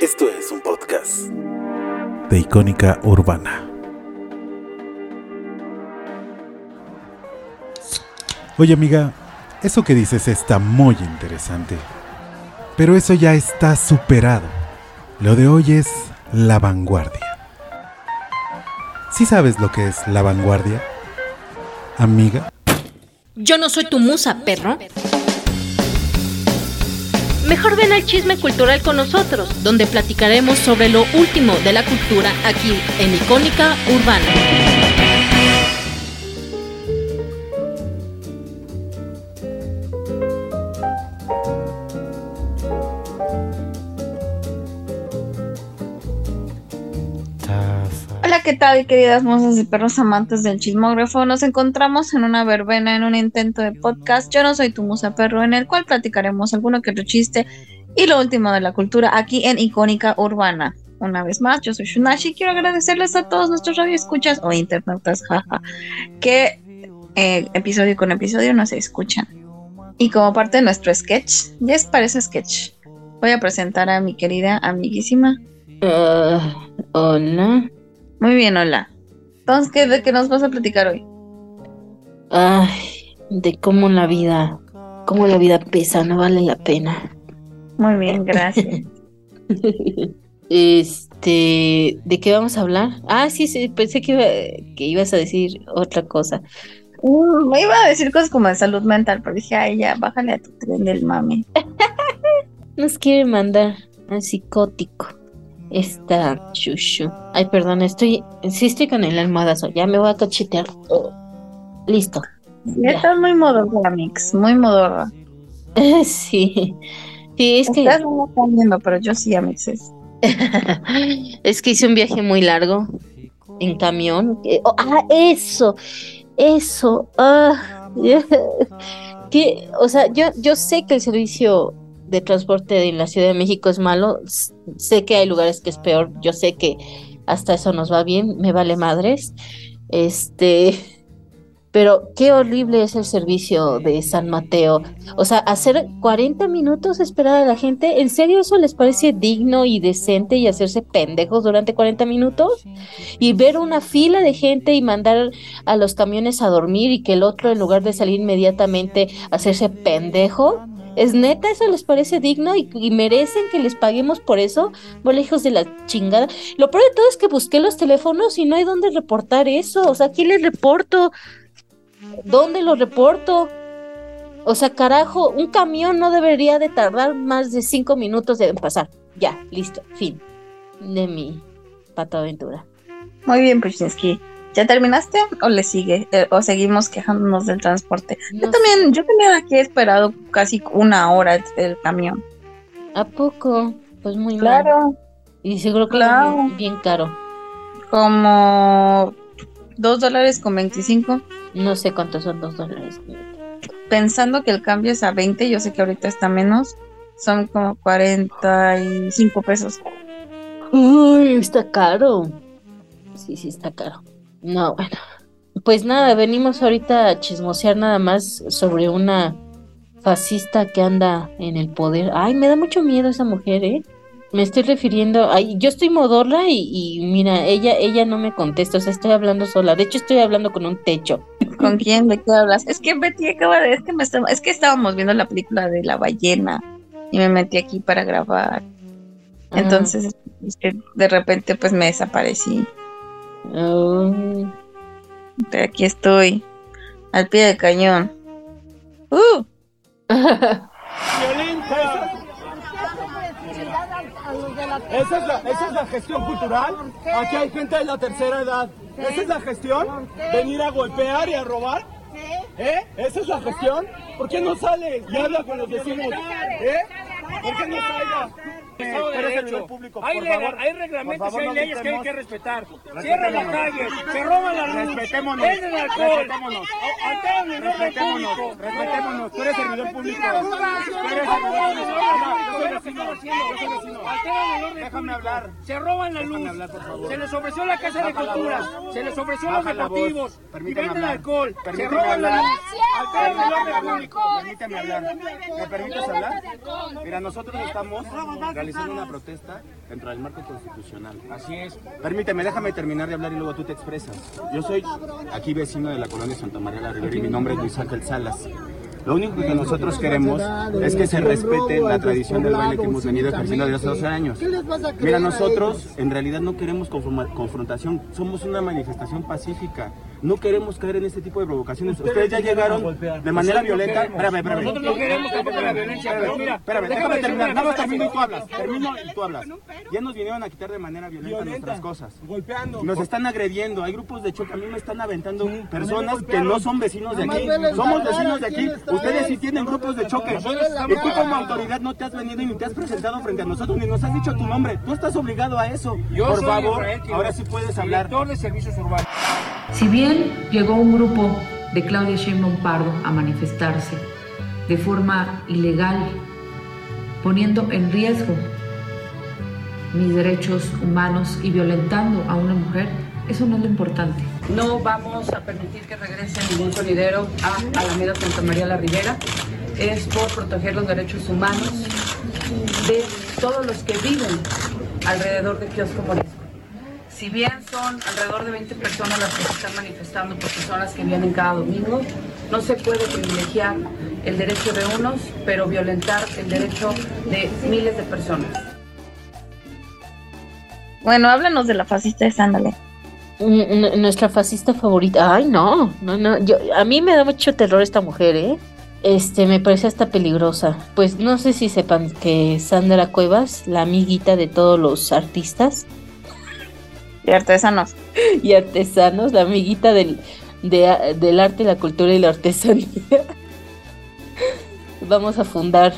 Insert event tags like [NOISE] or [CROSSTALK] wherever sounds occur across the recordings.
Esto es un podcast de Icónica Urbana. Oye amiga, eso que dices está muy interesante. Pero eso ya está superado. Lo de hoy es la vanguardia. ¿Sí sabes lo que es la vanguardia? Amiga. Yo no soy tu musa, perro. Mejor ven al chisme cultural con nosotros, donde platicaremos sobre lo último de la cultura aquí en Icónica Urbana. Queridas mozas y perros amantes del chismógrafo? Nos encontramos en una verbena en un intento de podcast. Yo no soy tu musa perro, en el cual platicaremos alguno que otro chiste y lo último de la cultura aquí en Icónica Urbana. Una vez más, yo soy Shunashi y quiero agradecerles a todos nuestros radioescuchas o internautas, jaja, que eh, episodio con episodio nos escuchan. Y como parte de nuestro sketch, ya es parece sketch, voy a presentar a mi querida amiguísima. Uh, hola. Muy bien, hola. Entonces, ¿qué, ¿de qué nos vas a platicar hoy? Ay, de cómo la vida, cómo la vida pesa, no vale la pena. Muy bien, gracias. [LAUGHS] este, ¿de qué vamos a hablar? Ah, sí, sí, pensé que, que ibas a decir otra cosa. Uh, me iba a decir cosas como de salud mental, pero dije, ay, ya, bájale a tu tren del mami. [LAUGHS] Nos quiere mandar al psicótico. Esta Shushu. Ay, perdón, estoy. Sí, estoy con el almohadazo. Ya me voy a cachetear. listo. Ya estás muy modorra, Mix. Muy modorra. [LAUGHS] sí. Sí, es que. Estás no viendo, pero yo sí, Amixes. [LAUGHS] es que hice un viaje muy largo en camión. Oh, ah, eso. Eso. Ah, [LAUGHS] que, o sea, yo, yo sé que el servicio de transporte en la Ciudad de México es malo. Sé que hay lugares que es peor. Yo sé que hasta eso nos va bien. Me vale madres. Este. [LAUGHS] Pero qué horrible es el servicio de San Mateo. O sea, hacer 40 minutos esperar a la gente, ¿en serio eso les parece digno y decente y hacerse pendejos durante 40 minutos? Y ver una fila de gente y mandar a los camiones a dormir y que el otro en lugar de salir inmediatamente hacerse pendejo. ¿Es neta eso les parece digno y, merecen que les paguemos por eso? Bueno, hijos de la chingada. Lo peor de todo es que busqué los teléfonos y no hay dónde reportar eso. O sea, ¿quién les reporto? ¿Dónde lo reporto? O sea, carajo, un camión no debería de tardar más de cinco minutos de pasar. Ya, listo, fin de mi pata aventura. Muy bien, Pushinsky. ¿Ya terminaste o le sigue? Eh, ¿O seguimos quejándonos del transporte? yo también, yo también aquí esperado casi una hora el camión. ¿A poco? Pues muy claro. Y seguro que claro. bien, caro. Como dos dólares con veinticinco. No sé cuántos son dos dólares. Pensando que el cambio es a 20, yo sé que ahorita está menos, son como 45 pesos. Uy, está caro. Sí, sí, está caro. No, bueno. Pues nada, venimos ahorita a chismosear nada más sobre una fascista que anda en el poder. Ay, me da mucho miedo esa mujer, ¿eh? Me estoy refiriendo, ay, yo estoy modorra y, mira, ella, ella no me contesta, o sea, estoy hablando sola. De hecho, estoy hablando con un techo. ¿Con quién? ¿De qué hablas? Es que Betty acaba de, es que me es que estábamos viendo la película de la ballena y me metí aquí para grabar. Ah. Entonces, de repente, pues me desaparecí. Aquí estoy, al pie del cañón. ¡Uh! ¿Esa es, la, ¿Esa es la gestión cultural? Aquí hay gente de la tercera edad. ¿Esa es la gestión? ¿Venir a golpear y a robar? ¿Eh? ¿Esa es la gestión? ¿Por qué no sale y habla con los vecinos? ¿Eh? ¿Por qué no salga? Público, hay, hay reglamentos y hay leyes que hay que respetar. Cierran las calles, se roban la luz, respetémonos, venden alcohol, respetémonos, respetémonos, respetémonos, tú eres servidor público, tú eres servidor público, déjame hablar, se roban la luz, se les ofreció la casa de culturas, se les ofreció los deportivos, y venden alcohol, se roban la luz, alteran el orden público. Permíteme hablar, ¿me permites hablar? Mira, nosotros estamos realizando una protesta dentro del marco constitucional. Así es. Permíteme, déjame terminar de hablar y luego tú te expresas. Yo soy aquí vecino de la colonia Santa María la Ribera y mi nombre es Luis Ángel Salas. Lo único que nosotros queremos es que se respete la tradición del baile que hemos venido ejerciendo desde hace 12 años. Mira, nosotros en realidad no queremos confrontación, somos una manifestación pacífica. No queremos caer en este tipo de provocaciones. Ustedes ya llegaron de manera violenta. Espérame, espérame. Nosotros no queremos tampoco la violencia, pero mira, Espérame, déjame terminar. Nada más termino y tú hablas. Termino y tú hablas. Ya nos vinieron a quitar de manera violenta nuestras cosas. Golpeando. Nos están agrediendo. Hay grupos de choque. A mí me están aventando personas que no son vecinos de aquí. Somos vecinos de aquí. Ustedes sí tienen grupos de choque. Y tú como autoridad no te has venido y ni te has presentado frente a nosotros ni nos has dicho tu nombre. Tú estás obligado a eso. Por favor, ahora sí puedes hablar. Director de servicios urbanos. Si bien llegó un grupo de Claudia Sheinbaum Pardo a manifestarse de forma ilegal, poniendo en riesgo mis derechos humanos y violentando a una mujer, eso no es lo importante. No vamos a permitir que regrese ningún sonidero a Alameda Santa María la Ribera. Es por proteger los derechos humanos de todos los que viven alrededor de Kiosco Morisco. Si bien son alrededor de 20 personas las que se están manifestando porque son las que vienen cada domingo, no se puede privilegiar el derecho de unos, pero violentar el derecho de miles de personas. Bueno, háblanos de la fascista de Sándale. N- Nuestra fascista favorita. Ay, no, no, no. Yo, a mí me da mucho terror esta mujer, ¿eh? Este, me parece hasta peligrosa. Pues no sé si sepan que Sandra Cuevas, la amiguita de todos los artistas De artesanos. y artesanos, la amiguita del, de- del arte, la cultura y la artesanía, [LAUGHS] vamos a fundar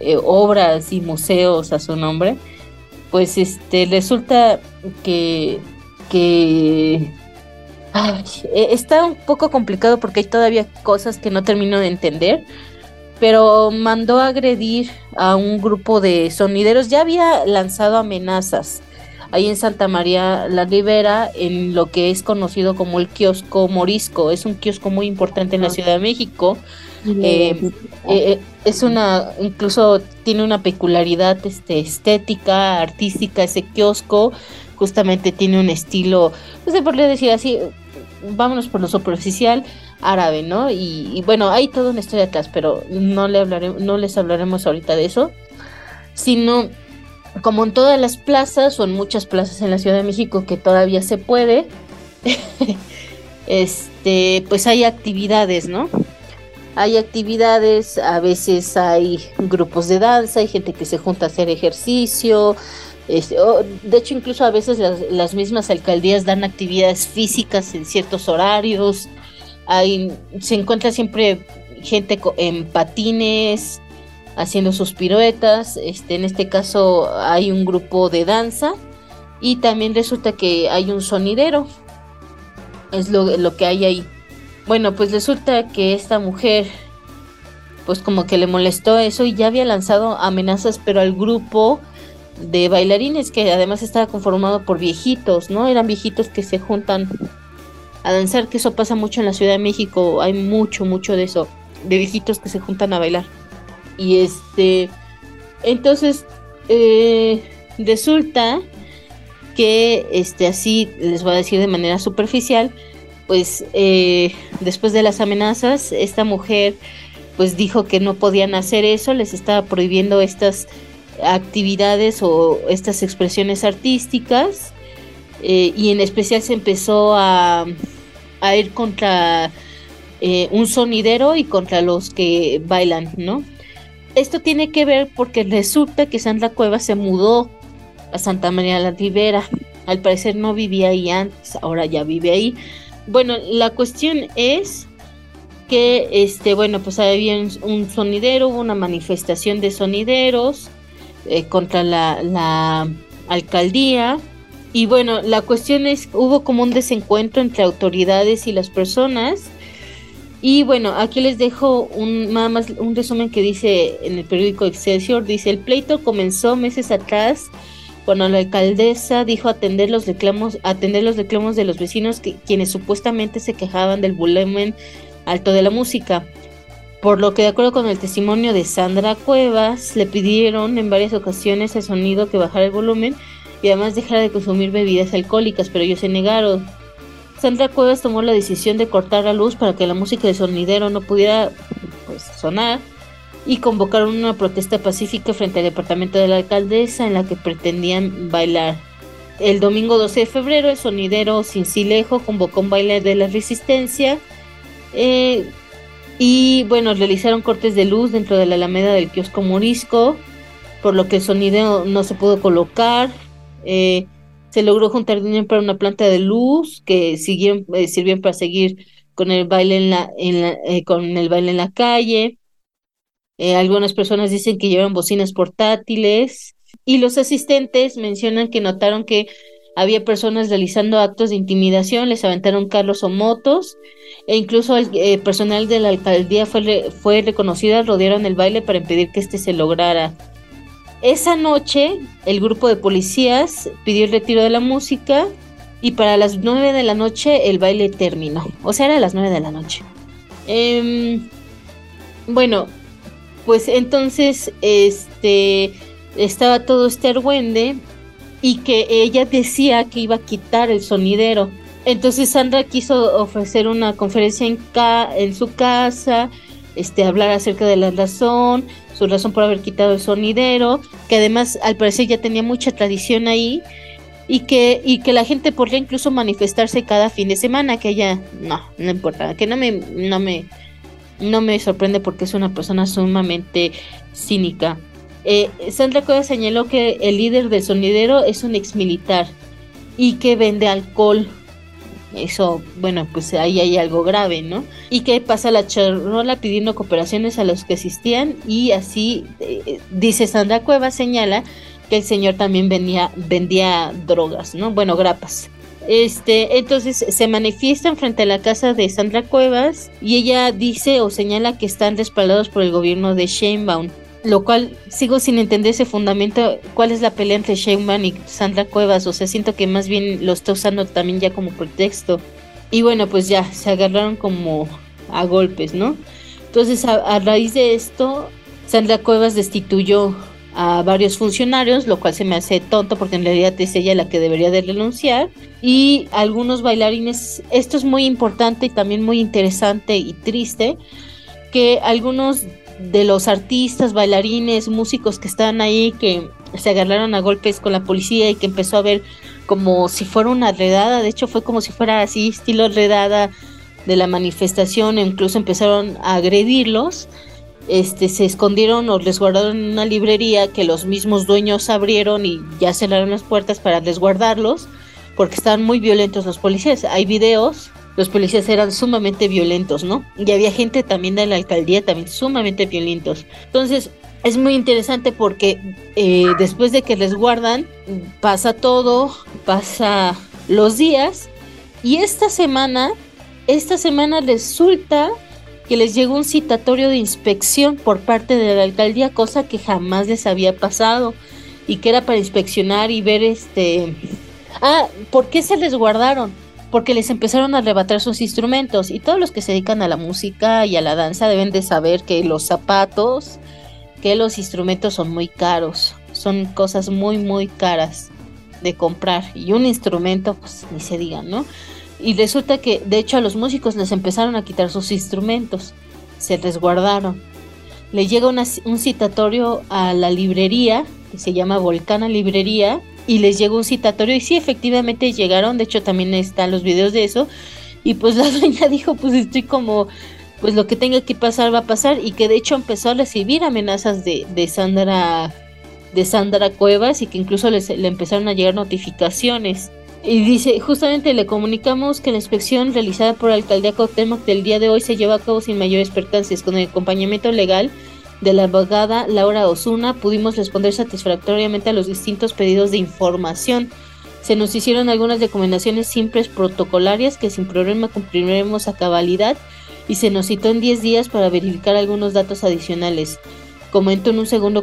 eh, obras y museos a su nombre. Pues este, resulta que, que eh, está un poco complicado porque hay todavía cosas que no termino de entender. Pero mandó a agredir a un grupo de sonideros. Ya había lanzado amenazas ahí en Santa María la Ribera, en lo que es conocido como el kiosco Morisco. Es un kiosco muy importante en la Ciudad de México. Eh, eh, es una, incluso tiene una peculiaridad este, estética, artística, ese kiosco. Justamente tiene un estilo, no se podría decir así, vámonos por lo superficial, árabe, ¿no? Y, y bueno, hay toda una historia atrás, pero no, le hablaré, no les hablaremos ahorita de eso. Sino como en todas las plazas o en muchas plazas en la Ciudad de México que todavía se puede, [LAUGHS] este, pues hay actividades, ¿no? Hay actividades, a veces hay grupos de danza, hay gente que se junta a hacer ejercicio. este, de hecho, incluso a veces las, las mismas alcaldías dan actividades físicas en ciertos horarios. Hay, se encuentra siempre gente en patines, haciendo sus piruetas. Este, en este caso hay un grupo de danza y también resulta que hay un sonidero. Es lo, lo que hay ahí. Bueno, pues resulta que esta mujer, pues como que le molestó eso y ya había lanzado amenazas, pero al grupo de bailarines que además estaba conformado por viejitos, ¿no? Eran viejitos que se juntan a danzar, que eso pasa mucho en la Ciudad de México, hay mucho, mucho de eso, de viejitos que se juntan a bailar. Y este, entonces, eh, resulta que, este, así les voy a decir de manera superficial, pues eh, después de las amenazas, esta mujer pues dijo que no podían hacer eso, les estaba prohibiendo estas actividades o estas expresiones artísticas eh, y en especial se empezó a, a ir contra eh, un sonidero y contra los que bailan, ¿no? Esto tiene que ver porque resulta que Sandra Cueva se mudó a Santa María la Ribera. Al parecer no vivía ahí antes, ahora ya vive ahí. Bueno, la cuestión es que, este, bueno, pues había un, un sonidero, hubo una manifestación de sonideros eh, contra la, la alcaldía. Y bueno, la cuestión es, hubo como un desencuentro entre autoridades y las personas. Y bueno, aquí les dejo un, nada más un resumen que dice en el periódico Excelsior. Dice, el pleito comenzó meses atrás cuando la alcaldesa dijo atender los reclamos, atender los reclamos de los vecinos que, quienes supuestamente se quejaban del volumen alto de la música. por lo que de acuerdo con el testimonio de Sandra Cuevas, le pidieron en varias ocasiones al sonido que bajara el volumen y además dejara de consumir bebidas alcohólicas, pero ellos se negaron. Sandra Cuevas tomó la decisión de cortar la luz para que la música de sonidero no pudiera pues, sonar y convocaron una protesta pacífica frente al departamento de la alcaldesa en la que pretendían bailar. El domingo 12 de febrero, el sonidero Cincilejo convocó un baile de la resistencia eh, y bueno, realizaron cortes de luz dentro de la alameda del kiosco Morisco, por lo que el sonido no se pudo colocar. Eh, se logró juntar dinero para una planta de luz que siguieron, eh, sirvieron para seguir con el baile en la, en la eh, con el baile en la calle. algunas personas dicen que llevan bocinas portátiles y los asistentes mencionan que notaron que había personas realizando actos de intimidación, les aventaron carros o motos, e incluso el eh, personal de la alcaldía fue, fue reconocido, rodearon el baile para impedir que este se lograra. Esa noche, el grupo de policías pidió el retiro de la música y para las 9 de la noche el baile terminó. O sea, era las 9 de la noche. Em, bueno, pues entonces este estaba todo este argüende y que ella decía que iba a quitar el sonidero. Entonces Sandra quiso ofrecer una conferencia en, en su casa, este, hablar acerca de la razón, su razón por haber quitado el sonidero, que además al parecer ya tenía mucha tradición ahí y que, y que la gente podría incluso manifestarse cada fin de semana, que ella no, no importa, que no me, no me, no me sorprende porque es una persona sumamente cínica. Eh, Sandra Cuevas señaló que el líder del sonidero es un ex militar y que vende alcohol. Eso, bueno, pues ahí hay algo grave, ¿no? Y que pasa la charola pidiendo cooperaciones a los que asistían y así, eh, dice Sandra Cuevas, señala que el señor también vendía, vendía drogas, ¿no? Bueno, grapas. Este, entonces se manifiestan frente a la casa de Sandra Cuevas y ella dice o señala que están respaldados por el gobierno de Sheinbaum lo cual sigo sin entender ese fundamento, cuál es la pelea entre Sheinbaum y Sandra Cuevas, o sea, siento que más bien lo está usando también ya como pretexto. Y bueno, pues ya, se agarraron como a golpes, ¿no? Entonces, a, raíz de esto, Sandra Cuevas destituyó a varios funcionarios, lo cual se me hace tonto porque en realidad es ella la que debería de renunciar. Y algunos bailarines, esto es muy importante y también muy interesante y triste, que algunos de los artistas, bailarines, músicos que estaban ahí, que se agarraron a golpes con la policía y que empezó a ver como si fuera una redada, de hecho fue como si fuera así, estilo redada de la manifestación, incluso empezaron a agredirlos, este, se escondieron o resguardaron en una librería que los mismos dueños abrieron y ya cerraron las puertas para resguardarlos, porque estaban muy violentos los policías. Hay videos los policías eran sumamente violentos, ¿no? Y había gente también de la alcaldía también sumamente violentos. Entonces, es muy interesante porque eh, después de que les guardan, pasa todo, pasa los días y esta semana, esta semana resulta que les llegó un citatorio de inspección por parte de la alcaldía, cosa que jamás les había pasado y que era para inspeccionar y ver este... Ah, ¿por qué se les guardaron? Porque les empezaron a arrebatar sus instrumentos y todos los que se dedican a la música y a la danza deben de saber que los zapatos, que los instrumentos son muy caros, son cosas muy muy caras de comprar y un instrumento pues ni se diga, ¿no? Y resulta que de hecho a los músicos les empezaron a quitar sus instrumentos, se resguardaron. Le llega un citatorio a la librería, que se llama Volcana Librería, y les llegó un citatorio y sí, efectivamente llegaron, de hecho también están los videos de eso y pues [LAUGHS] la dueña dijo pues estoy como pues lo que tenga que pasar va a pasar y que de hecho empezó a recibir amenazas de, de Sandra de Sandra Cuevas y que incluso le empezaron a llegar notificaciones. Y dice, justamente le comunicamos que la inspección realizada por la alcaldía Cuauhtémoc del día de hoy se lleva a cabo sin mayores percances, con el acompañamiento legal de la abogada Laura Osuna pudimos responder satisfactoriamente a los distintos pedidos de información. Se nos hicieron algunas recomendaciones simples protocolarias que sin problema cumpliremos a cabalidad y se nos citó en 10 días para verificar algunos datos adicionales. Comento en un segundo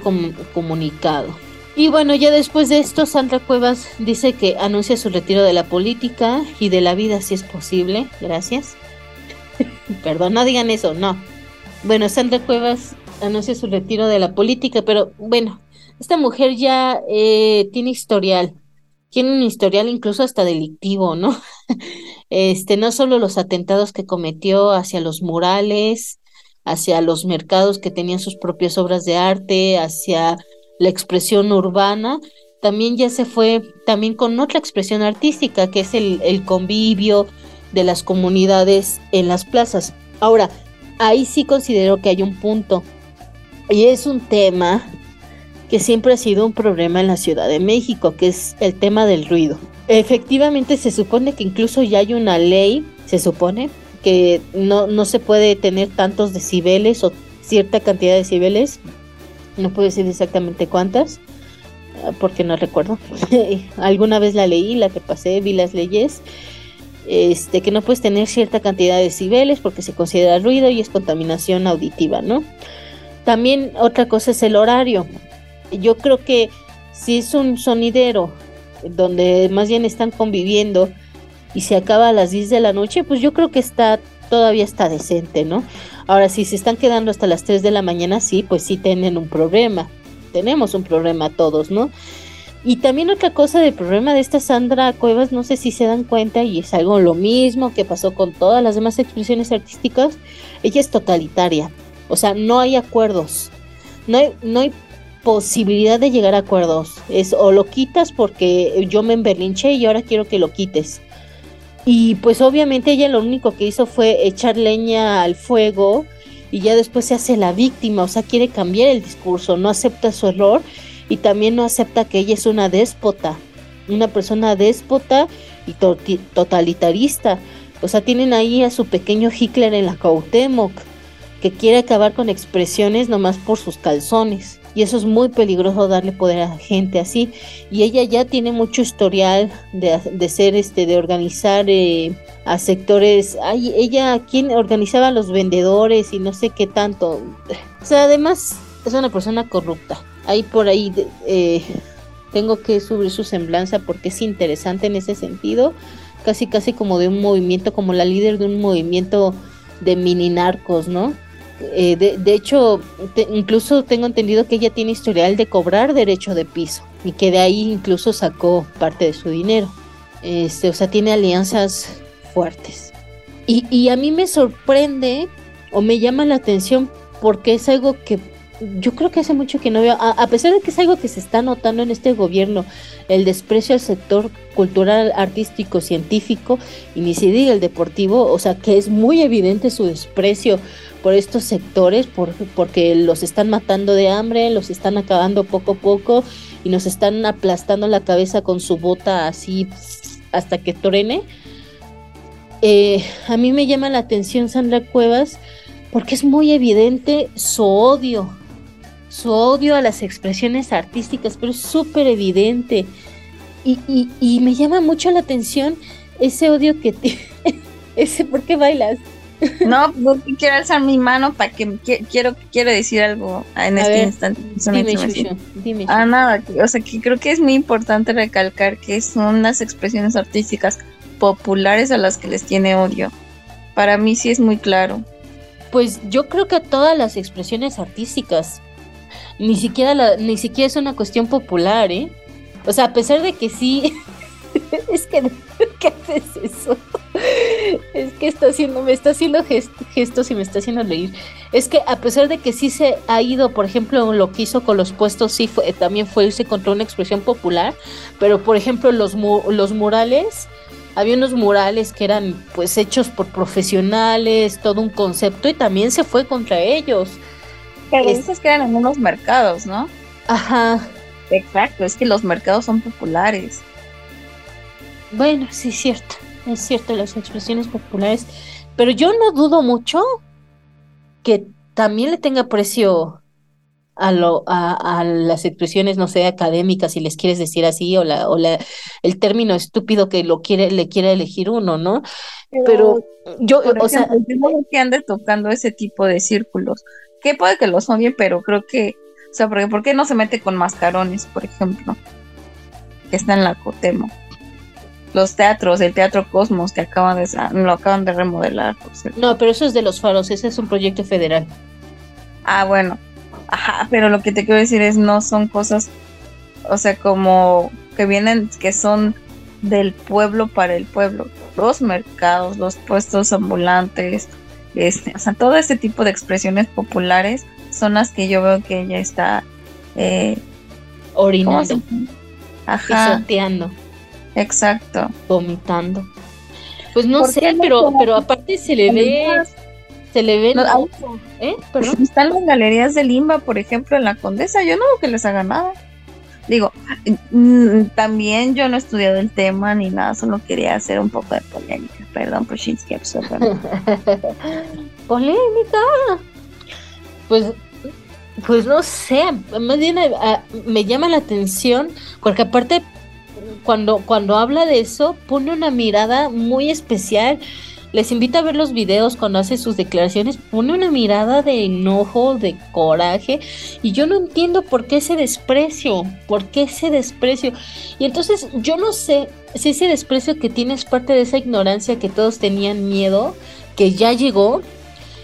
comunicado. Y bueno, ya después de esto, Sandra Cuevas dice que anuncia su retiro de la política y de la vida si es posible. Gracias. [LAUGHS] Perdón, no digan eso, no bueno, Sandra Cuevas anuncia su retiro de la política, pero bueno, esta mujer ya eh, tiene historial, tiene un historial incluso hasta delictivo, ¿no? [LAUGHS] Este, no solo los atentados que cometió hacia los murales, hacia los mercados que tenían sus propias obras de arte, hacia la expresión urbana, también ya se fue también con otra expresión artística, que es el, el convivio de las comunidades en las plazas. Ahora, ahí sí considero que hay un punto, y es un tema que siempre ha sido un problema en la Ciudad de México, que es el tema del ruido. Efectivamente, se supone que incluso ya hay una ley, se supone, que no, no se puede tener tantos decibeles o cierta cantidad de decibeles, no puedo decir exactamente cuántas, ah, porque no recuerdo. [LAUGHS] Alguna vez la leí, la que pasé, vi las leyes, este, que no puedes tener cierta cantidad de decibeles porque se considera ruido y es contaminación auditiva, ¿no? También otra cosa es el horario. Yo creo que si es un sonidero donde más bien están conviviendo y se acaba a las 10 de la noche, pues yo creo que está todavía está decente, ¿no? Ahora, si se están quedando hasta las 3 de la mañana, sí, pues sí tienen un problema. Tenemos un problema todos, ¿no? Y también otra cosa del problema de esta Sandra Cuevas, no sé si se dan cuenta, y es algo lo mismo que pasó con todas las demás expresiones artísticas, ella es totalitaria. O sea, no hay acuerdos. No hay, no hay posibilidad de llegar a acuerdos. Es o lo quitas porque yo me emberlinché y ahora quiero que lo quites. Y pues obviamente ella lo único que hizo fue echar leña al fuego y ya después se hace la víctima, o sea, quiere cambiar el discurso, no acepta su error y también no acepta que ella es una déspota, una persona déspota y totalitarista. O sea, tienen ahí a su pequeño Hitler en la Cuauhtémoc, que quiere acabar con expresiones nomás por sus calzones. Y eso es muy peligroso darle poder a gente así. Y ella ya tiene mucho historial de, de ser este de organizar eh, a sectores. Ay, ella quien organizaba a los vendedores y no sé qué tanto o sea además es una persona corrupta. Ahí por ahí eh, tengo que subir su semblanza porque es interesante en ese sentido. Casi casi como de un movimiento como la líder de un movimiento de mini narcos no eh, de, hecho, incluso tengo entendido que ella tiene historial de cobrar derecho de piso y que de ahí incluso sacó parte de su dinero. Este, o sea, tiene alianzas fuertes. Y, y a mí me sorprende o me llama la atención porque es algo que yo creo que hace mucho que no veo, a, pesar de que es algo que se está notando en este gobierno, el desprecio al sector cultural, artístico, científico, y ni se diga el deportivo, o sea que es muy evidente su desprecio por estos sectores, por, porque los están matando de hambre, los están acabando poco a poco y nos están aplastando la cabeza con su bota así hasta que truene. Eh, a mí me llama la atención Sandra Cuevas porque es muy evidente su odio su odio a las expresiones artísticas, pero es súper evidente. Y, y, me llama mucho la atención ese odio que tiene. [LAUGHS] ese, ¿por qué bailas? [LAUGHS] No, porque quiero alzar mi mano para que quiero quiero decir algo en este instante. Dime, dime, Ah, nada, o sea que creo que es muy importante recalcar que son las expresiones artísticas populares a las que les tiene odio. Para mí sí es muy claro. Pues yo creo que todas las expresiones artísticas, ni siquiera, ni siquiera es una cuestión popular, ¿eh? O sea, a pesar de que sí, [LAUGHS] es que, [LAUGHS] ¿qué haces eso? Es que está haciendo, me está haciendo gestos y me está haciendo leer. Es que a pesar de que sí se ha ido, por ejemplo, lo que hizo con los puestos, sí fue, también fue irse contra una expresión popular, pero por ejemplo, los, los murales, había unos murales que eran pues hechos por profesionales, todo un concepto, y también se fue contra ellos. Pero dices que eran en unos mercados, ¿no? Ajá. Exacto, es que los mercados son populares. Bueno, sí, es cierto. Es cierto, las expresiones populares. Pero yo no dudo mucho que también le tenga precio a, lo, a, las expresiones, no sé, académicas, si les quieres decir así, o, la, o la, el término estúpido que lo quiere, le quiere elegir uno, ¿no? Pero, yo, o sea. Yo no que ande tocando ese tipo de círculos que puede que los odie, pero creo que, o sea, porque ¿por qué no se mete con mascarones, por ejemplo? Que está en la Cotemo. Los teatros, el Teatro Cosmos, que acaban de, lo acaban de remodelar. No, pero eso es de los faros, ese es un proyecto federal. Ah, bueno. Ajá, pero lo que te quiero decir es no son cosas, o sea, como que vienen, que son del pueblo para el pueblo. Los mercados, los puestos ambulantes, este, o sea, todo este tipo de expresiones populares son las que yo veo que ella está eh, orinando, Ajá. pisoteando, exacto, vomitando. Pues no sé, pero, pero aparte se le ve, se le ve, No, ¿eh? Perdón. Están las galerías de Limba, por ejemplo, en la Condesa. Yo no veo que les haga nada. Digo, mm, también yo no he estudiado el tema ni nada, solo quería hacer un poco de polémica. Perdón, Pushinsky, absolutamente. [LAUGHS] Polémica. Pues, pues no sé, más bien eh, ah, me llama la atención, porque aparte cuando, cuando habla de eso, pone una mirada muy especial. Les invito a ver los videos cuando hace sus declaraciones, pone una mirada de enojo, de coraje, y yo no entiendo por qué ese desprecio, por qué ese desprecio. Y entonces yo no sé si ese desprecio que tiene es parte de esa ignorancia que todos tenían miedo, que ya llegó,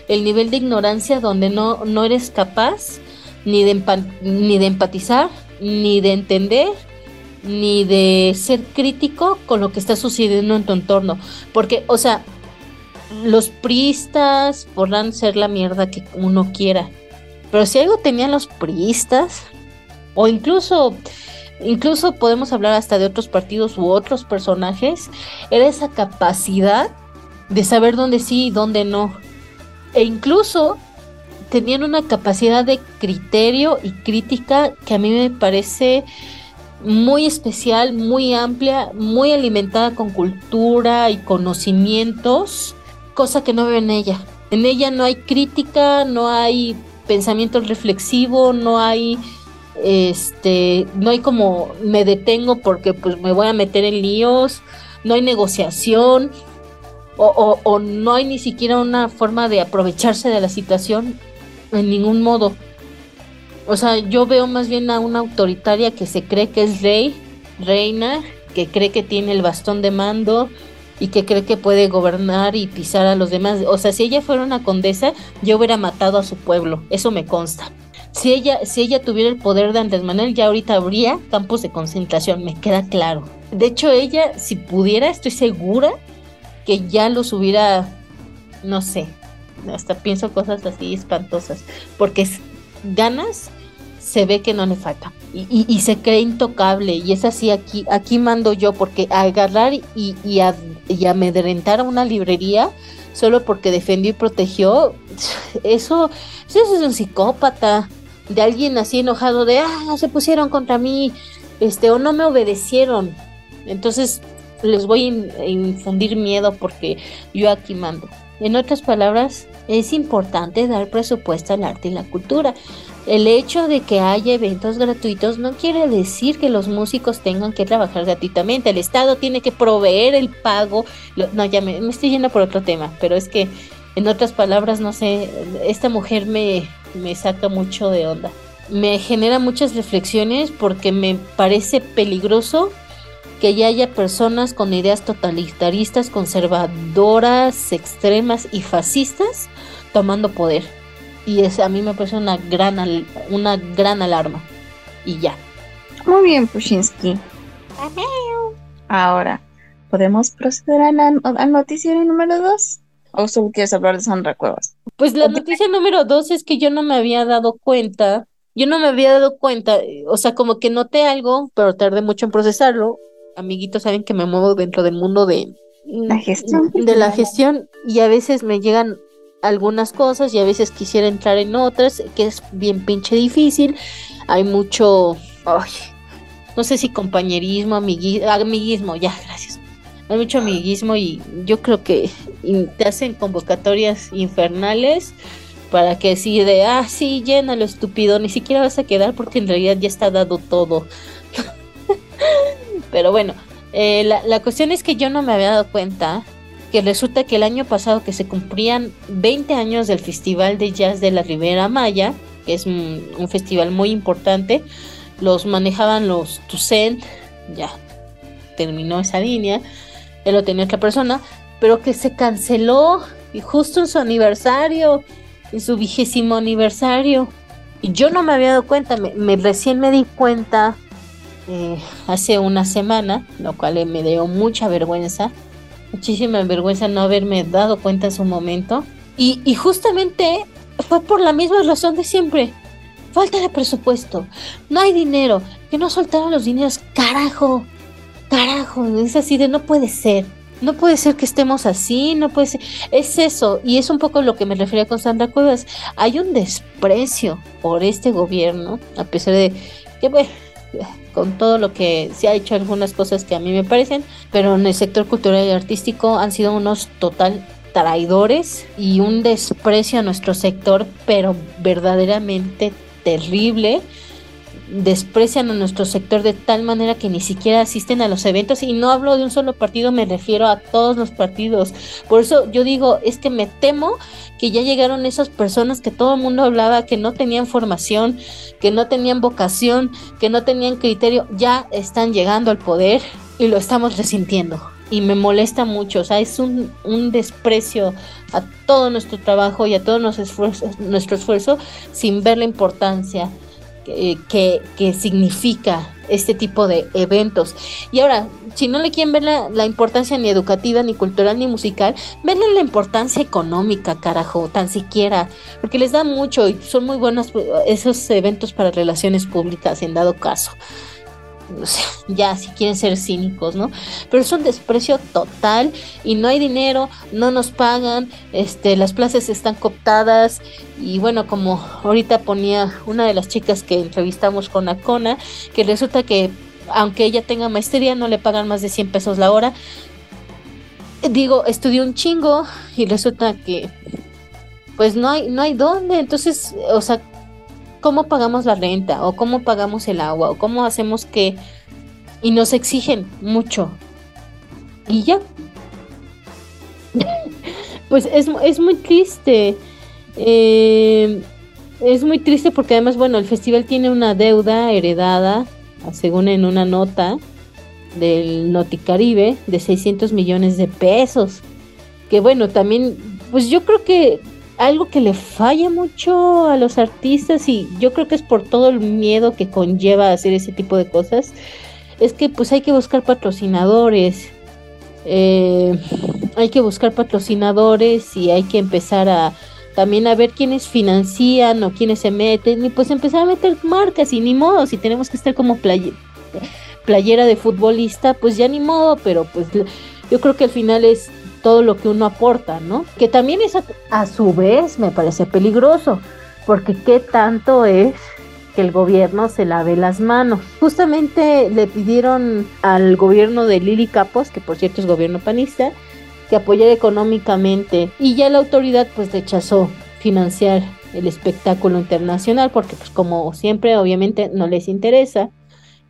el nivel de ignorancia donde no, no eres capaz ni de, ni de empatizar, ni de entender, ni de ser crítico con lo que está sucediendo en tu entorno. Porque, o sea, los priistas podrán ser la mierda que uno quiera. Pero si algo tenían los priistas, o incluso, incluso podemos hablar hasta de otros partidos u otros personajes, era esa capacidad de saber dónde sí y dónde no. E incluso tenían una capacidad de criterio y crítica que a mí me parece muy especial, muy amplia, muy alimentada con cultura y conocimientos, cosa que no veo en ella. En ella no hay crítica, no hay pensamiento reflexivo, no hay este, no hay como me detengo porque pues me voy a meter en líos, no hay negociación, o, o, no hay ni siquiera una forma de aprovecharse de la situación en ningún modo. O sea, yo veo más bien a una autoritaria que se cree que es rey, reina, que cree que tiene el bastón de mando y que cree que puede gobernar y pisar a los demás. O sea, si ella fuera una condesa, yo hubiera matado a su pueblo, eso me consta. Si ella, si ella tuviera el poder de Andrés Manuel, ya ahorita habría campos de concentración, me queda claro. De hecho, ella, si pudiera, estoy segura que ya los hubiera, no sé, hasta pienso cosas así espantosas, porque ganas se ve que no le falta y, se cree intocable y es así aquí, aquí mando yo, porque agarrar y, y, y amedrentar a una librería solo porque defendió y protegió, eso, eso es un psicópata, de alguien así enojado de, ah, se pusieron contra mí, este, o no me obedecieron. Entonces, les voy a infundir miedo porque yo aquí mando. En otras palabras, es importante dar presupuesto al arte y la cultura. El hecho de que haya eventos gratuitos no quiere decir que los músicos tengan que trabajar gratuitamente. El Estado tiene que proveer el pago. No, ya me, estoy yendo por otro tema, pero es que, en otras palabras, no sé, esta mujer me, me saca mucho de onda. Me genera muchas reflexiones porque me parece peligroso que ya haya personas con ideas totalitaristas, conservadoras, extremas y fascistas tomando poder. Y es, a mí me parece una gran, una gran alarma. Y ya. Muy bien, Pushinsky. Ahora, ¿podemos proceder al noticiero número 2? ¿O solo quieres hablar de Sandra Cuevas? Pues la noticia número 2 es que yo no me había dado cuenta. Yo no me había dado cuenta, o sea, como que noté algo, pero tardé mucho en procesarlo amiguitos saben que me muevo dentro del mundo de la gestión. De la gestión y a veces me llegan algunas cosas y a veces quisiera entrar en otras, que es bien pinche difícil. Hay mucho, no sé si compañerismo, amiguismo, ya, gracias. Hay mucho amiguismo y yo creo que te hacen convocatorias infernales para que si de, ah, sí, llénalo estúpido, ni siquiera vas a quedar porque en realidad ya está dado todo. [LAUGHS] Pero bueno, eh, la, cuestión es que yo no me había dado cuenta que resulta que el año pasado que se cumplían 20 años del Festival de Jazz de la Ribera Maya, que es un, festival muy importante, los manejaban los Tucent, ya terminó esa línea, ya lo tenía otra persona, pero que se canceló y justo en su aniversario en su vigésimo aniversario. Y yo no me había dado cuenta, me, recién me di cuenta eh, hace una semana, lo cual me dio mucha vergüenza, muchísima vergüenza no haberme dado cuenta en su momento. Y, y justamente fue por la misma razón de siempre. Falta de presupuesto, no hay dinero, que no soltaron los dineros, carajo, carajo, es así de no puede ser no puede ser que estemos así, no puede ser. Es eso, y es un poco lo que me refería con Sandra Cuevas. Hay un desprecio por este gobierno, a pesar de que, bueno, con todo lo que se ha hecho, algunas cosas que a mí me parecen, pero en el sector cultural y artístico han sido unos total traidores y un desprecio a nuestro sector, pero verdaderamente terrible desprecian a nuestro sector de tal manera que ni siquiera asisten a los eventos y no hablo de un solo partido, me refiero a todos los partidos. Por eso yo digo, es que me temo que ya llegaron esas personas que todo el mundo hablaba que no tenían formación, que no tenían vocación, que no tenían criterio, ya están llegando al poder y lo estamos resintiendo. Y me molesta mucho, o sea, es un, un desprecio a todo nuestro trabajo y a todo nuestro esfuerzo, nuestro esfuerzo sin ver la importancia que, significa este tipo de eventos. Y ahora, si no le quieren ver la, importancia ni educativa, ni cultural, ni musical, venle la importancia económica, carajo, tan siquiera, porque les da mucho y son muy buenos esos eventos para relaciones públicas, en dado caso. Ya si quieren ser cínicos, ¿no? Pero es un desprecio total y no hay dinero, no nos pagan, este, las plazas están cooptadas y bueno, como ahorita ponía una de las chicas que entrevistamos con Acona, que resulta que aunque ella tenga maestría no le pagan más de 100 pesos la hora. Digo, estudió un chingo y resulta que pues no hay no hay dónde, entonces, o sea, cómo pagamos la renta o cómo pagamos el agua o cómo hacemos que... Y nos exigen mucho. Y ya. [LAUGHS] pues es, es, muy triste. Eh, es muy triste porque además, bueno, el festival tiene una deuda heredada, según en una nota del Noticaribe, de 600 millones de pesos. Que bueno, también, pues yo creo que algo que le falla mucho a los artistas y yo creo que es por todo el miedo que conlleva hacer ese tipo de cosas, es que pues hay que buscar patrocinadores, eh, hay que buscar patrocinadores y hay que empezar a también a ver quiénes financian o quiénes se meten y pues empezar a meter marcas y ni modo, si tenemos que estar como playera de futbolista, pues ya ni modo, pero pues yo creo que al final es todo lo que uno aporta, ¿no? Que también es a, su vez me parece peligroso, porque qué tanto es que el gobierno se lave las manos. Justamente le pidieron al gobierno de Lili Capos, que por cierto es gobierno panista, que apoyara económicamente y ya la autoridad pues rechazó financiar el espectáculo internacional porque pues como siempre obviamente no les interesa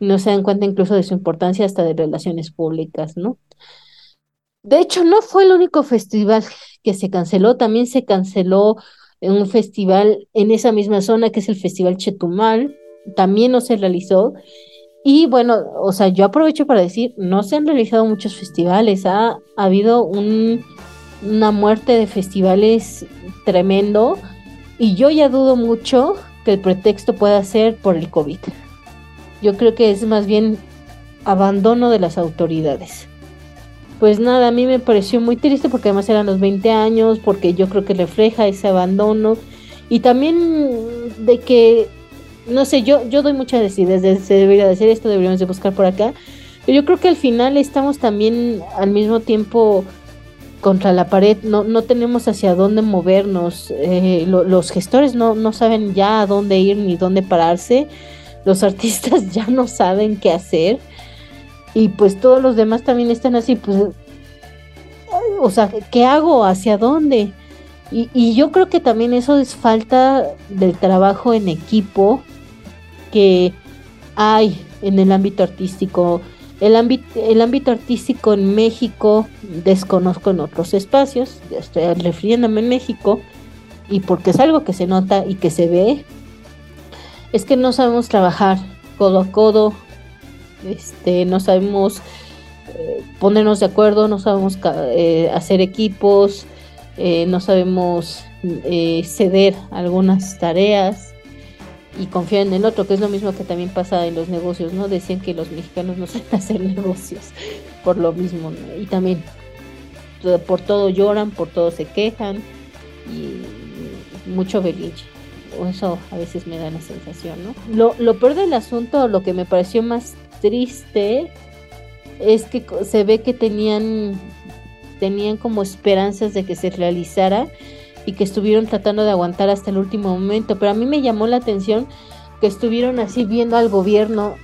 no se dan cuenta incluso de su importancia hasta de relaciones públicas, ¿no? De hecho, no fue el único festival que se canceló, también se canceló un festival en esa misma zona que es el Festival Chetumal, también no se realizó. Y bueno, o sea, yo aprovecho para decir, no se han realizado muchos festivales, ha, habido un, una muerte de festivales tremendo y yo ya dudo mucho que el pretexto pueda ser por el COVID. Yo creo que es más bien abandono de las autoridades pues nada, a mí me pareció muy triste porque además eran los 20 años, porque yo creo que refleja ese abandono. Y también de que, no sé, yo, yo doy muchas ideas de se debería de hacer esto, deberíamos de buscar por acá, pero yo creo que al final estamos también al mismo tiempo contra la pared, no, no tenemos hacia dónde movernos, eh, los gestores no, no saben ya a dónde ir ni dónde pararse, los [LAUGHS] artistas ya no saben qué hacer y pues todos los demás también están así, pues, o sea, ¿qué hago? ¿Hacia dónde? Y, yo creo que también eso es falta del trabajo en equipo que hay en el ámbito artístico. El ámbito, el ámbito artístico en México, desconozco en otros espacios, estoy refiriéndome en México, y porque es algo que se nota y que se ve, es que no sabemos trabajar codo a codo, este, no sabemos eh, ponernos de acuerdo, no sabemos eh, hacer equipos, eh, no sabemos ceder algunas tareas y confiar en el otro, que es lo mismo que también pasa en los negocios, ¿no? Decían que los mexicanos no [LAUGHS] saben hacer negocios por lo mismo, ¿no? Y también por todo lloran, por todo se quejan y mucho beliche. Eso a veces me da la sensación, ¿no? Lo, lo peor del asunto, lo que me pareció más triste, es que se ve que tenían, tenían como esperanzas de que se realizara y que estuvieron tratando de aguantar hasta el último momento. Pero a mí me llamó la atención que estuvieron así viendo al gobierno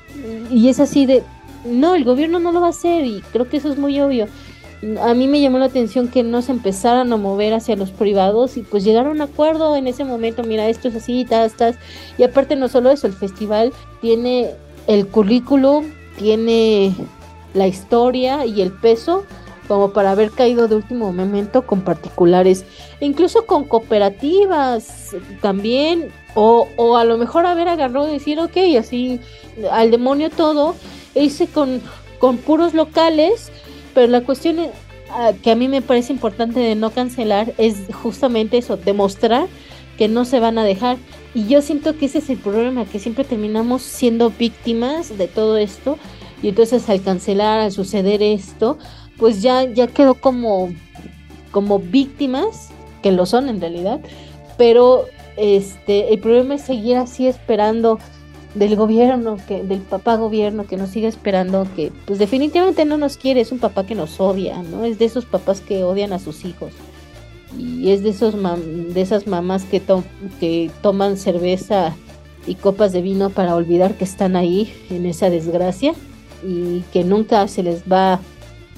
y es así de, no, el gobierno no lo va a hacer y creo que eso es muy obvio. A mí me llamó la atención que no se empezaran a mover hacia los privados y pues llegaron a acuerdo en ese momento, mira, esto es así, tas, tas. Y aparte no solo eso, el festival tiene el currículum, tiene la historia y el peso como para haber caído de último momento con particulares, incluso con cooperativas también, o, o a lo mejor haber agarrado y decir, ok, así al demonio todo, e hice con, con puros locales, pero la cuestión ah, que a mí me parece importante de no cancelar es justamente eso, demostrar que no se van a dejar. Y yo siento que ese es el problema, que siempre terminamos siendo víctimas de todo esto. Y entonces al cancelar, al suceder esto, pues ya, ya quedó como, como víctimas, que lo son en realidad, pero este, el problema es seguir así esperando del gobierno, que, del papá gobierno que nos siga esperando, que pues definitivamente no nos quiere, es un papá que nos odia, ¿no? Es de esos papás que odian a sus hijos. Y es de esos de esas mamás que, que toman cerveza y copas de vino para olvidar que están ahí en esa desgracia y que nunca se les va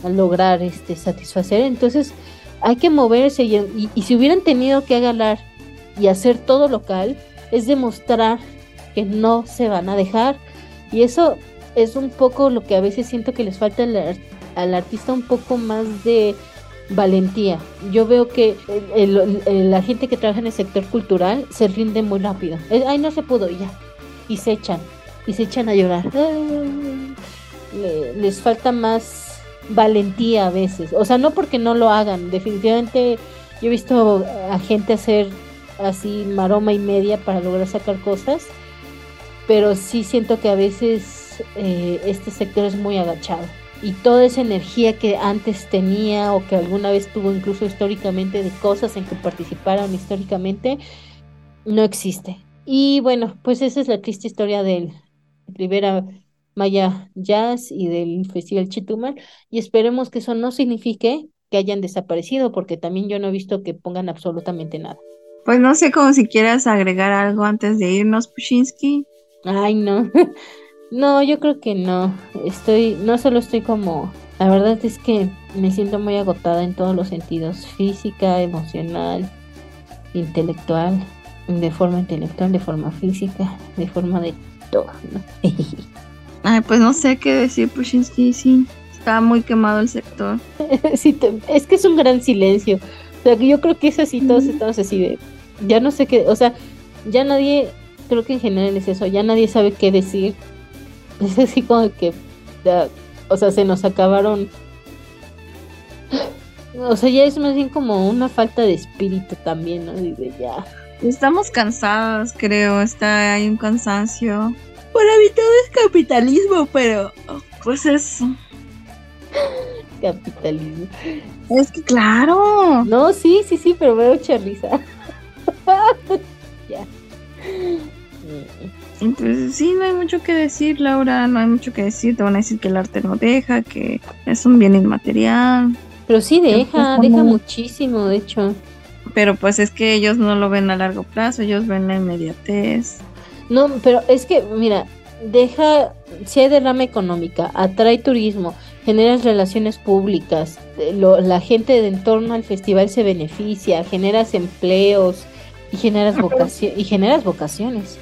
a lograr este, satisfacer. Entonces hay que moverse y, si hubieran tenido que agarrar y hacer todo local, es demostrar que no se van a dejar. Y eso es un poco lo que a veces siento que les falta al, al artista un poco más de valentía. Yo veo que la gente que trabaja en el sector cultural se rinde muy rápido. Ay, no se pudo ya. Y se echan. Y se echan a llorar. les falta más valentía a veces. O sea, no porque no lo hagan. Definitivamente yo he visto a gente hacer así maroma y media para lograr sacar cosas. Pero sí siento que a veces eh, este sector es muy agachado. Y toda esa energía que antes tenía o que alguna vez tuvo incluso históricamente de cosas en que participaron históricamente, no existe. Y bueno, pues esa es la triste historia del Rivera Maya Jazz y del Festival Chitumal y esperemos que eso no signifique que hayan desaparecido porque también yo no he visto que pongan absolutamente nada. Pues no sé cómo si quieras agregar algo antes de irnos, Pushinsky. Ay, no. [LAUGHS] no, yo creo que no. Estoy, no solo estoy como, la verdad es que me siento muy agotada en todos los sentidos, física, emocional, intelectual, de forma intelectual, de forma física, de forma de todo, ¿no? [LAUGHS] Ay, pues no sé qué decir, Pushinsky, sí. Está muy quemado el sector. [LAUGHS] sí, es que es un gran silencio. O sea, yo creo que es así, todos estamos así de. Ya no sé qué. O sea, ya nadie. Creo que en general es eso. Ya nadie sabe qué decir. [LAUGHS] Es así como que. o sea, se nos acabaron. O sea, ya es más bien como una falta de espíritu también, ¿no? De ya. Estamos cansados, creo. Está hay un cansancio. Para mí todo es capitalismo, pero pues eso. [LAUGHS] Capitalismo. Es que claro. No, sí, sí, sí, pero veo risa. Entonces, sí, no hay mucho que decir, Laura, no hay mucho que decir. Te van a decir que el arte no deja, que es un bien inmaterial. Pero sí deja, deja muchísimo, de hecho. Pero pues es que ellos no lo ven a largo plazo, ellos ven la inmediatez. No, pero es que, mira, deja, si hay derrama económica, atrae turismo, generas relaciones públicas, eh, la gente de entorno al festival se beneficia, generas empleos y generas, vocación, y generas vocaciones.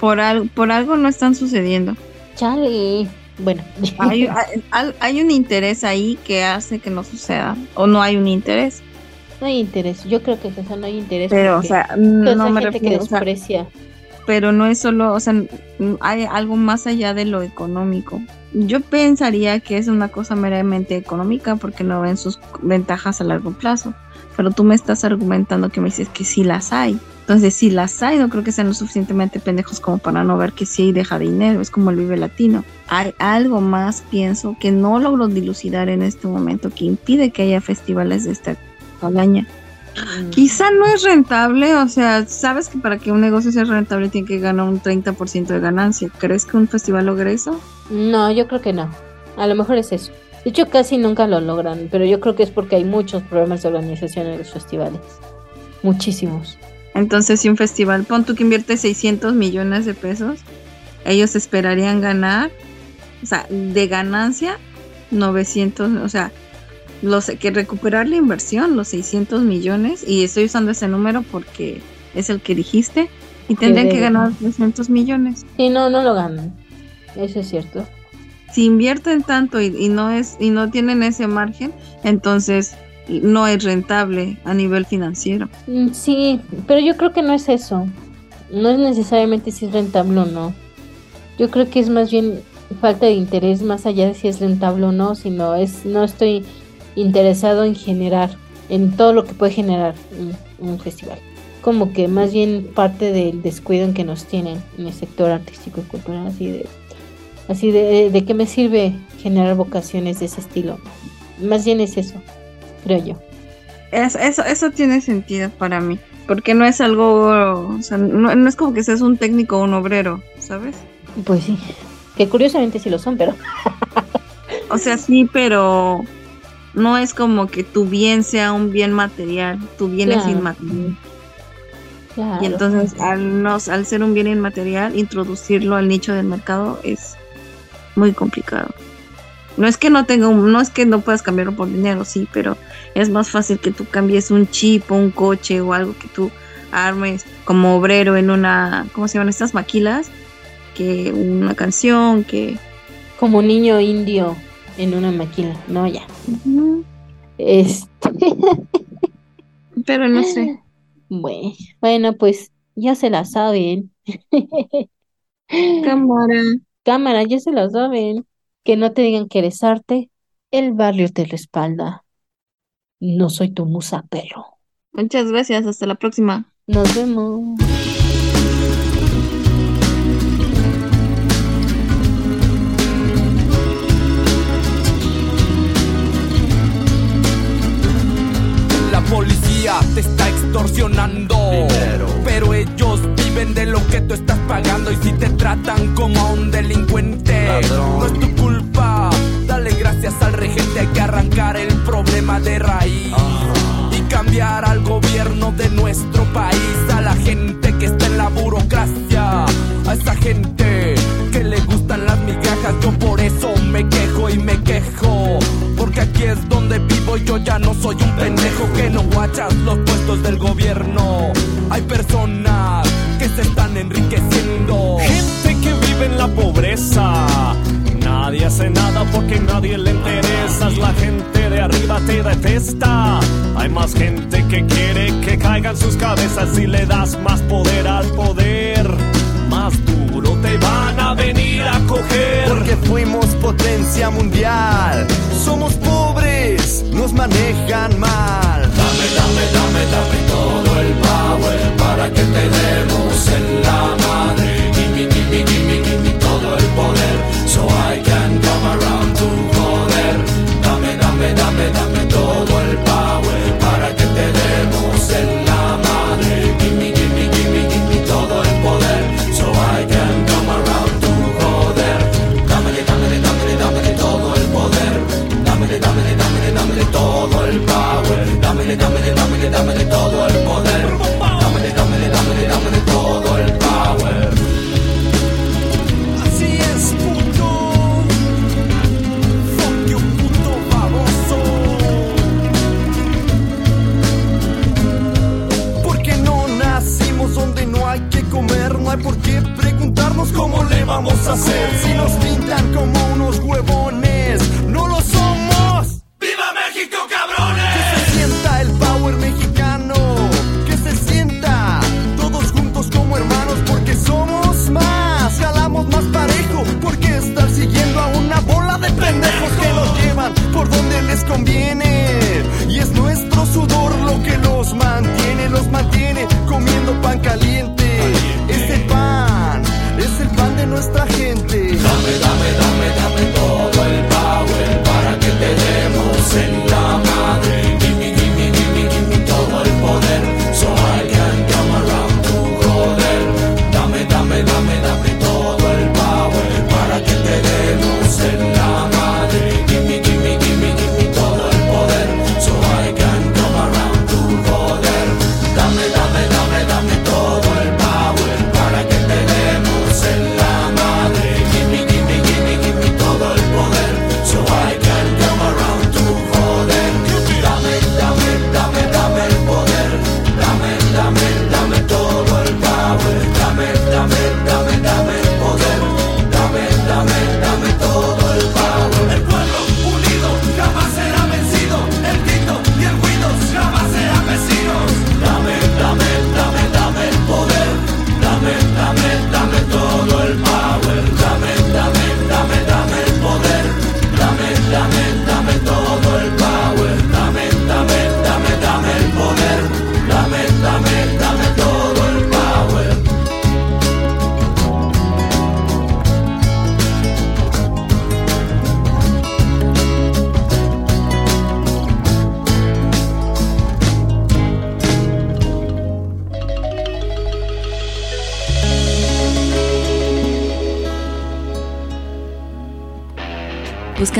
Por, algo, por algo no están sucediendo. Chale. Bueno. Hay, [LAUGHS] hay, un interés ahí que hace que no suceda. O no hay un interés. No hay interés. Yo creo que eso no hay interés. Pero, o sea, no me refiero. Que desprecia pero no es solo, o sea, hay algo más allá de lo económico. Yo pensaría que es una cosa meramente económica porque no ven sus ventajas a largo plazo. pero tú me estás argumentando que me dices que sí las hay. Entonces, si las hay, no creo que sean lo suficientemente pendejos como para no ver que sí deja dinero. Es como el Vive Latino. Hay algo más, pienso, que no logro dilucidar en este momento que impide que haya festivales de esta calaña. Mm. Quizá no es rentable, o sea, sabes que para que un negocio sea rentable tiene que ganar un 30% de ganancia. ¿Crees que un festival logre eso? No, yo creo que no. A lo mejor es eso. De hecho, casi nunca lo logran, pero yo creo que es porque hay muchos problemas de organización en los festivales. Muchísimos. Entonces, si un festival, pon tú que invierte 600 millones de pesos, ellos esperarían ganar, o sea, de ganancia, 900, o sea, los que recuperar la inversión, los 600 millones, y estoy usando ese número porque es el que dijiste, y tendrían que ganar 300 millones. Sí, no, no lo ganan. Eso es cierto. Si invierten tanto y, y no es y no tienen ese margen, entonces no es rentable a nivel financiero. Mm, sí, pero yo creo que no es eso. No es necesariamente si es rentable o no. Yo creo que es más bien falta de interés más allá de si es rentable o no, sino es no estoy interesado en generar, en todo lo que puede generar un, festival. Como que más bien parte del descuido en que nos tienen en el sector artístico y cultural, así de, así de, de qué me sirve generar vocaciones de ese estilo. Más bien es eso creo yo. eso, eso tiene sentido para mí, porque no es algo, o sea, no, es como que seas un técnico o un obrero, ¿sabes? Pues sí, que curiosamente sí lo son, pero... o sea, sí, pero no es como que tu bien sea un bien material, tu bien es inmaterial. Y entonces al, no, al ser un bien inmaterial, introducirlo al nicho del mercado es muy complicado. No es que no tenga un, no es que no puedas cambiarlo por dinero, sí, pero es más fácil que tú cambies un chip o un coche o algo que tú armes como obrero en una, ¿cómo se llaman estas maquilas? Que una canción, que... Como un niño indio en una maquila, no ya. Este... [LAUGHS] pero no sé. Bueno, bueno, pues ya se la saben. [LAUGHS] Cámara. Cámara, ya se la saben. Que no te digan que eres arte, el barrio te respalda. No soy tu musa, pero. Muchas gracias, hasta la próxima. Nos vemos. La policía te está extorsionando. Pero ellos viven de lo que tú estás pagando. Y si te tratan como a un delincuente, no es tu culpa Dale gracias al regente, hay que arrancar el problema de raíz. Y cambiar al gobierno de nuestro país, a la gente que está en la burocracia, a esa gente que le gustan las migajas. Yo por eso me quejo y me quejo. Porque aquí es donde vivo y yo ya no soy un pendejo que no guachas los puestos del gobierno. Hay personas enriqueciendo. Gente que vive en la pobreza Nadie hace nada porque nadie le interesas. La gente de arriba te detesta. Hay más gente que quiere que caigan sus cabezas si le das más poder al poder. Más duro te van a venir a coger. Porque fuimos potencia mundial. Somos pobres, nos manejan mal. Dame, dame, dame, dame todo el para que te demos en la madre. Gimme, gimme, gimme, gimme todo el poder. So I can come around to joder. Dame, dame, dame, dame todo el power para que te demos en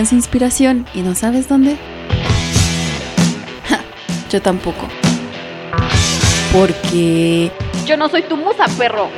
buscas inspiración y no sabes dónde? Ja, yo tampoco. Porque... Yo no soy tu musa, perro.